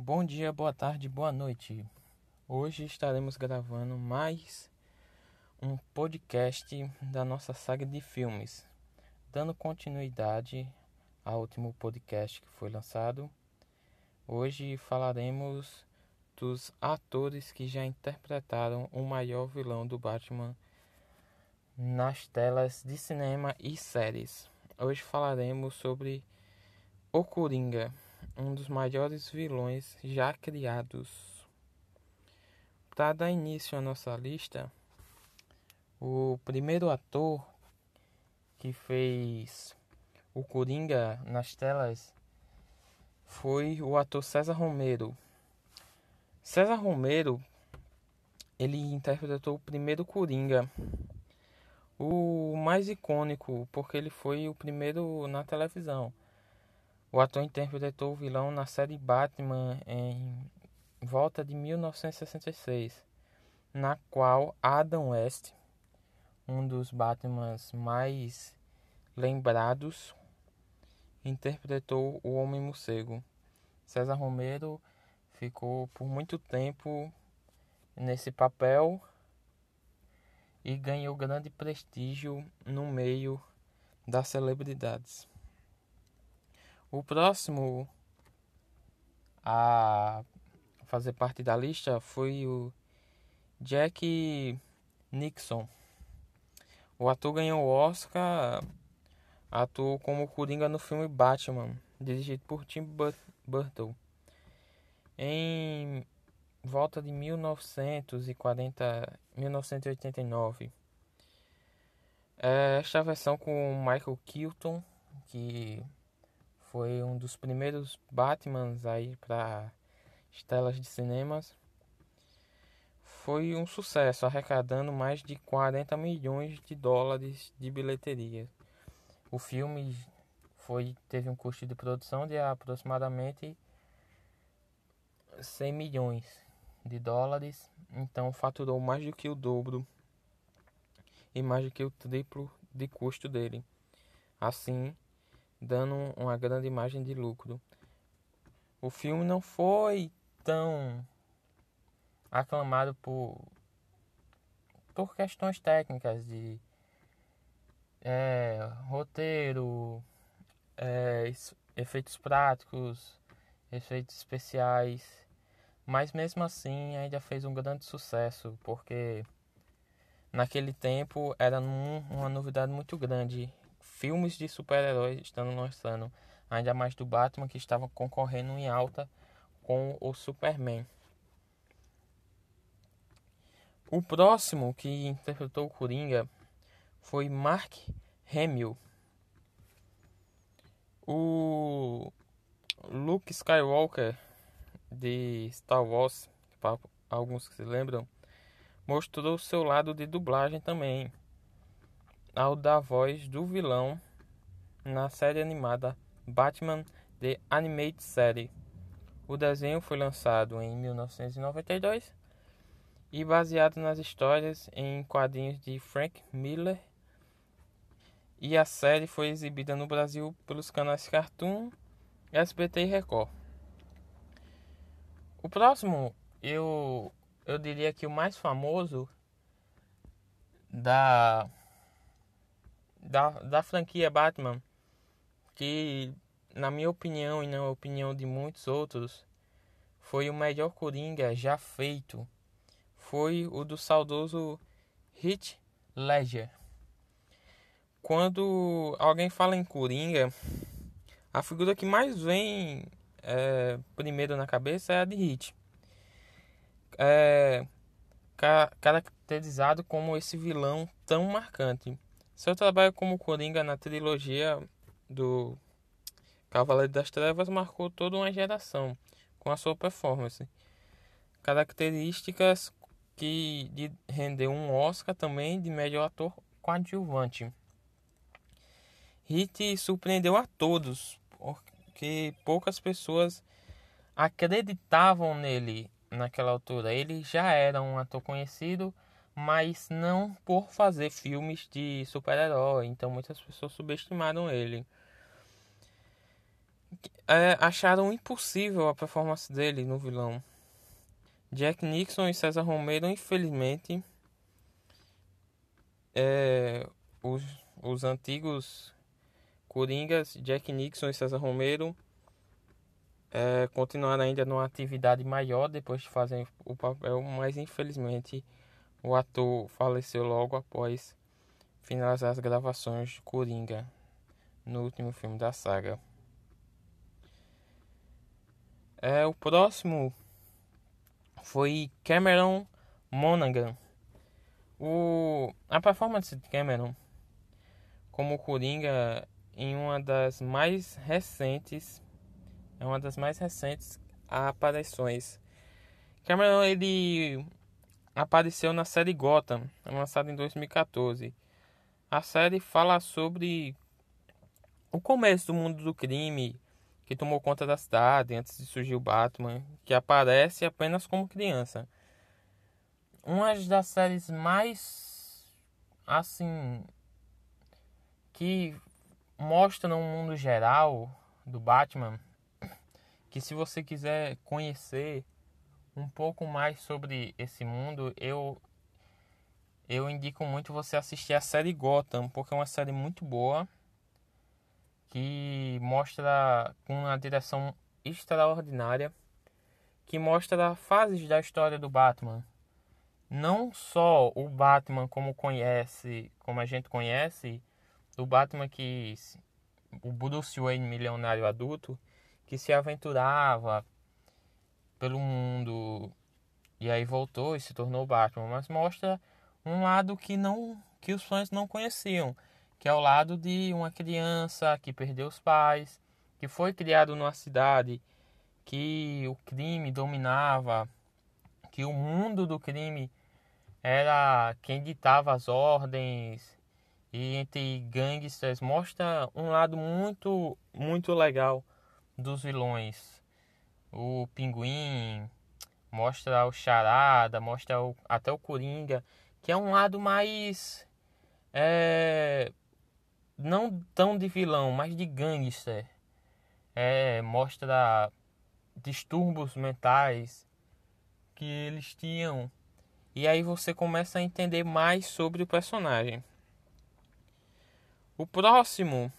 Bom dia, boa tarde, boa noite. Hoje estaremos gravando mais um podcast da nossa saga de filmes, dando continuidade ao último podcast que foi lançado. Hoje falaremos dos atores que já interpretaram o maior vilão do Batman nas telas de cinema e séries. Hoje falaremos sobre o Coringa, um dos maiores vilões já criados. Para dar início à nossa lista, o primeiro ator que fez o Coringa nas telas foi o ator César Romero. César Romero, ele interpretou o primeiro Coringa, o mais icônico, porque ele foi o primeiro na televisão. O ator interpretou o vilão na série Batman em volta de 1966, na qual Adam West, um dos Batmans mais lembrados, interpretou o Homem Morcego. César Romero ficou por muito tempo nesse papel e ganhou grande prestígio no meio das celebridades. O próximo a fazer parte da lista foi o Jack Nixon. O ator ganhou o Oscar, atuou como Coringa no filme Batman, dirigido por Tim Burton. Em volta de 1940, 1989. Esta versão com Michael Keaton, que foi um dos primeiros Batmans aí para telas de cinemas foi um sucesso, arrecadando mais de 40 milhões de dólares de bilheteria. O filme foi, teve um custo de produção de aproximadamente 100 milhões de dólares, então faturou mais do que o dobro e mais do que o triplo de custo dele, assim dando uma grande imagem de lucro. O filme não foi tão aclamado por, por questões técnicas de é, roteiro, é, efeitos práticos, efeitos especiais, mas mesmo assim ainda fez um grande sucesso porque naquele tempo era uma novidade muito grande filmes de super-heróis estando lançando, ainda mais do Batman que estava concorrendo em alta com o Superman. O próximo que interpretou o Coringa foi Mark Hamill. O Luke Skywalker de Star Wars, para alguns que se lembram, mostrou seu lado de dublagem também, ao dar voz do vilão na série animada Batman The Animated Series. O desenho foi lançado em 1992 e baseado nas histórias em quadrinhos de Frank Miller. E a série foi exibida no Brasil pelos canais Cartoon, SBT e Record. O próximo, eu, eu diria que o mais famoso da, da, da franquia Batman, que na minha opinião e na opinião de muitos outros, foi o melhor Coringa já feito foi o do saudoso Heath Ledger. Quando alguém fala em Coringa, a figura que mais vem é, primeiro na cabeça é a de Heath. É, caracterizado como esse vilão tão marcante. Seu trabalho como Coringa na trilogia do Cavaleiro das Trevas marcou toda uma geração com a sua performance. Características que de rendeu um Oscar também de melhor ator coadjuvante. Hit surpreendeu a todos, porque poucas pessoas acreditavam nele naquela altura. Ele já era um ator conhecido, mas não por fazer filmes de super-herói, então muitas pessoas subestimaram ele. é, acharam impossível a performance dele no vilão. Jack Nixon e César Romero, infelizmente, é, os, os antigos Coringas, Jack Nixon e César Romero, é, continuaram ainda numa atividade maior depois de fazerem o papel, mas infelizmente o ator faleceu logo após finalizar as gravações de Coringa no último filme da saga. É, o próximo foi Cameron Monaghan. O, a performance de Cameron como Coringa em uma das mais recentes é uma das mais recentes aparições. Cameron ele apareceu na série Gotham, lançada em 2014. A série fala sobre o começo do mundo do crime que tomou conta da cidade antes de surgir o Batman, que aparece apenas como criança. Uma das séries mais assim que mostra um mundo geral do Batman, que se você quiser conhecer um pouco mais sobre esse mundo, eu eu indico muito você assistir a série Gotham, porque é uma série muito boa que mostra com uma direção extraordinária, que mostra fases da história do Batman. Não só o Batman como conhece, como a gente conhece, o Batman que o Bruce Wayne milionário adulto que se aventurava pelo mundo. E aí voltou e se tornou Batman, mas mostra um lado que não que os fãs não conheciam, que é o lado de uma criança que perdeu os pais, que foi criado numa cidade que o crime dominava, que o mundo do crime era quem ditava as ordens. E entre gangsters mostra um lado muito muito legal dos vilões. O Pinguim mostra o Charada, mostra o, até o Coringa, que é um lado mais é, não tão de vilão, mas de gangster. É, mostra distúrbios mentais que eles tinham. E aí você começa a entender mais sobre o personagem. O próximo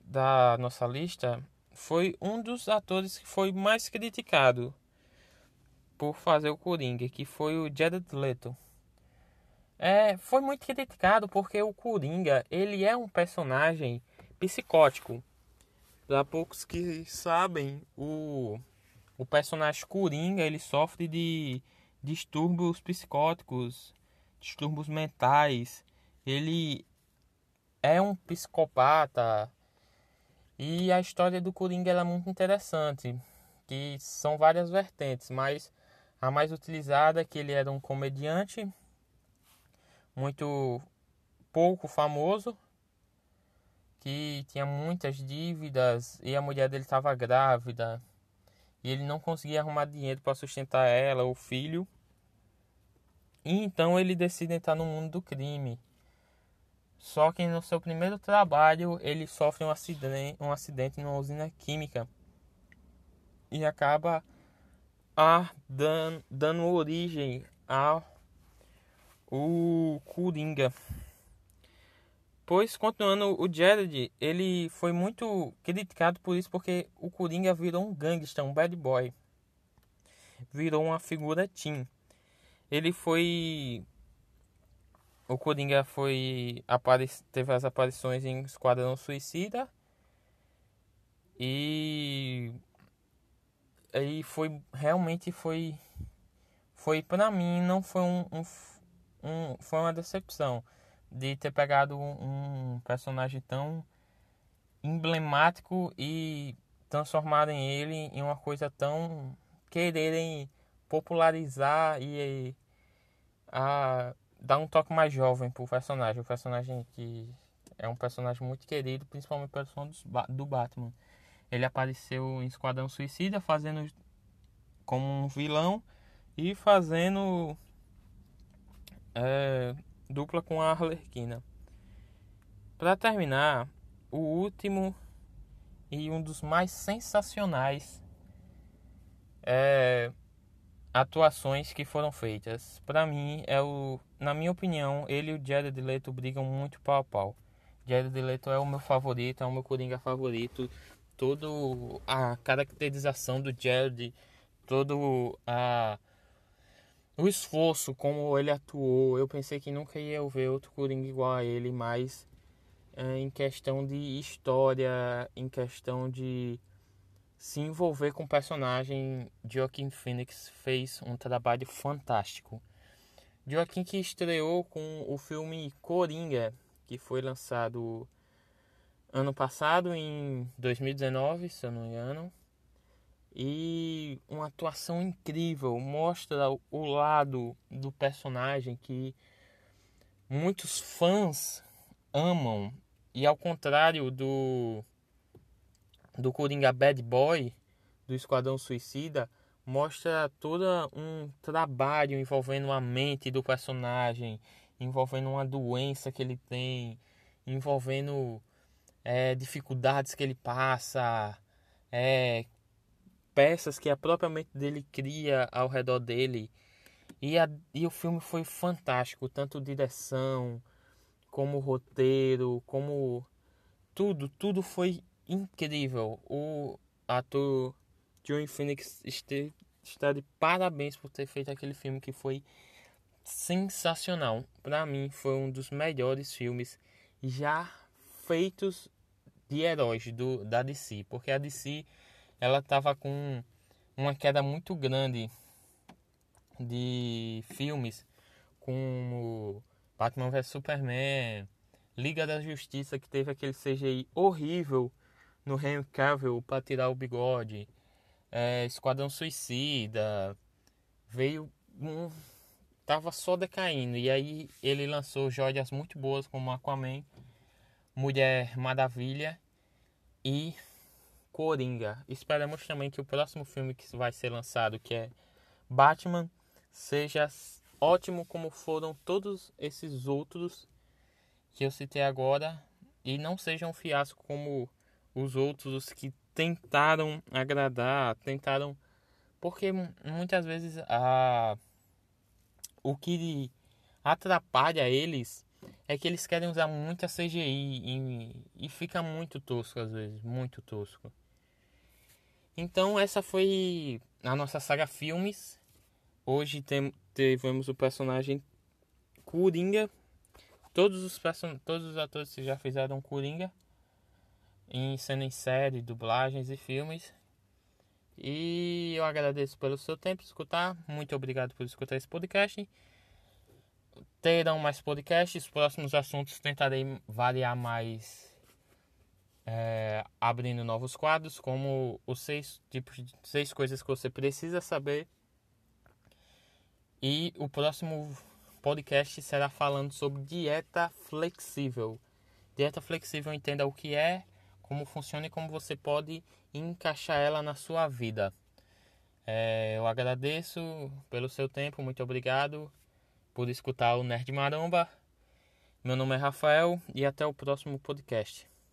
da nossa lista foi um dos atores que foi mais criticado por fazer o Coringa, que foi o Jared Leto. É, foi muito criticado porque o Coringa, ele é um personagem psicótico. Para poucos que sabem, o, o personagem Coringa, ele sofre de distúrbios psicóticos, distúrbios mentais. Ele é um psicopata. E a história do Coringa é muito interessante, que são várias vertentes, mas a mais utilizada é que ele era um comediante muito pouco famoso, que tinha muitas dívidas e a mulher dele estava grávida e ele não conseguia arrumar dinheiro para sustentar ela, o filho. E então ele decide entrar no mundo do crime. Só que no seu primeiro trabalho ele sofre um acidente, um acidente numa usina química e acaba a, dando, dando origem a o Coringa. Pois, continuando, o Jared, ele foi muito criticado por isso, porque o Coringa virou um gangster, um bad boy. Virou uma figura teen. Ele foi... O Coringa foi... Teve as aparições em Esquadrão Suicida. E... Aí foi... Realmente foi... Foi, pra mim, não foi um, um um, foi uma decepção de ter pegado um, personagem tão emblemático e transformarem ele em uma coisa tão quererem popularizar e a dar um toque mais jovem pro personagem, o personagem que é um personagem muito querido, principalmente pelo som do Batman. Ele apareceu em Esquadrão Suicida fazendo como um vilão e fazendo é, dupla com a Arlequina. Para terminar, o último e um dos mais sensacionais é, atuações que foram feitas. Para mim, é o, na minha opinião, ele e o Jared Leto brigam muito pau a pau. Jared Leto é o meu favorito, é o meu Coringa favorito. Todo a caracterização do Jared, todo a o esforço como ele atuou, eu pensei que nunca ia ver outro Coringa igual a ele, mas é, em questão de história, em questão de se envolver com o personagem, Joaquin Phoenix fez um trabalho fantástico. Joaquin que estreou com o filme Coringa, que foi lançado ano passado, em 2019, se eu não me engano. E uma atuação incrível, mostra o lado do personagem que muitos fãs amam. E ao contrário do do Coringa Bad Boy, do Esquadrão Suicida, mostra todo um trabalho envolvendo a mente do personagem, envolvendo uma doença que ele tem, envolvendo é, dificuldades que ele passa, é, peças que a própria mente dele cria ao redor dele. E, a, e o filme foi fantástico, tanto direção, como roteiro, como tudo, tudo foi incrível. O ator John Phoenix está de parabéns por ter feito aquele filme que foi sensacional. Para mim, foi um dos melhores filmes já feitos de heróis do, da DC, porque a DC ela estava com uma queda muito grande de filmes como Batman vs Superman, Liga da Justiça que teve aquele CGI horrível no Henry Cavill para tirar o bigode, é, Esquadrão Suicida, veio um, tava só decaindo. E aí ele lançou joias muito boas como Aquaman, Mulher Maravilha e Coringa. Esperamos também que o próximo filme que vai ser lançado, que é Batman, seja ótimo como foram todos esses outros que eu citei agora. E não seja um fiasco como os outros que tentaram agradar, tentaram. Porque muitas vezes a, o que atrapalha eles é que eles querem usar muita CGI e, e fica muito tosco às vezes, muito tosco. Então essa foi a nossa saga filmes. Hoje tem, tivemos o personagem Coringa. Todos os, todos os atores que já fizeram Coringa em sendo em série, dublagens e filmes. E eu agradeço pelo seu tempo de escutar. Muito obrigado por escutar esse podcast. Terão mais podcasts. Os próximos assuntos tentarei variar mais. É, abrindo novos quadros, como os seis tipos de seis coisas que você precisa saber. E o próximo podcast será falando sobre dieta flexível. Dieta flexível entenda o que é como funciona e como você pode encaixar ela na sua vida. É, eu agradeço pelo seu tempo, muito obrigado por escutar o Nerd Maromba. Meu nome é Rafael e até o próximo podcast.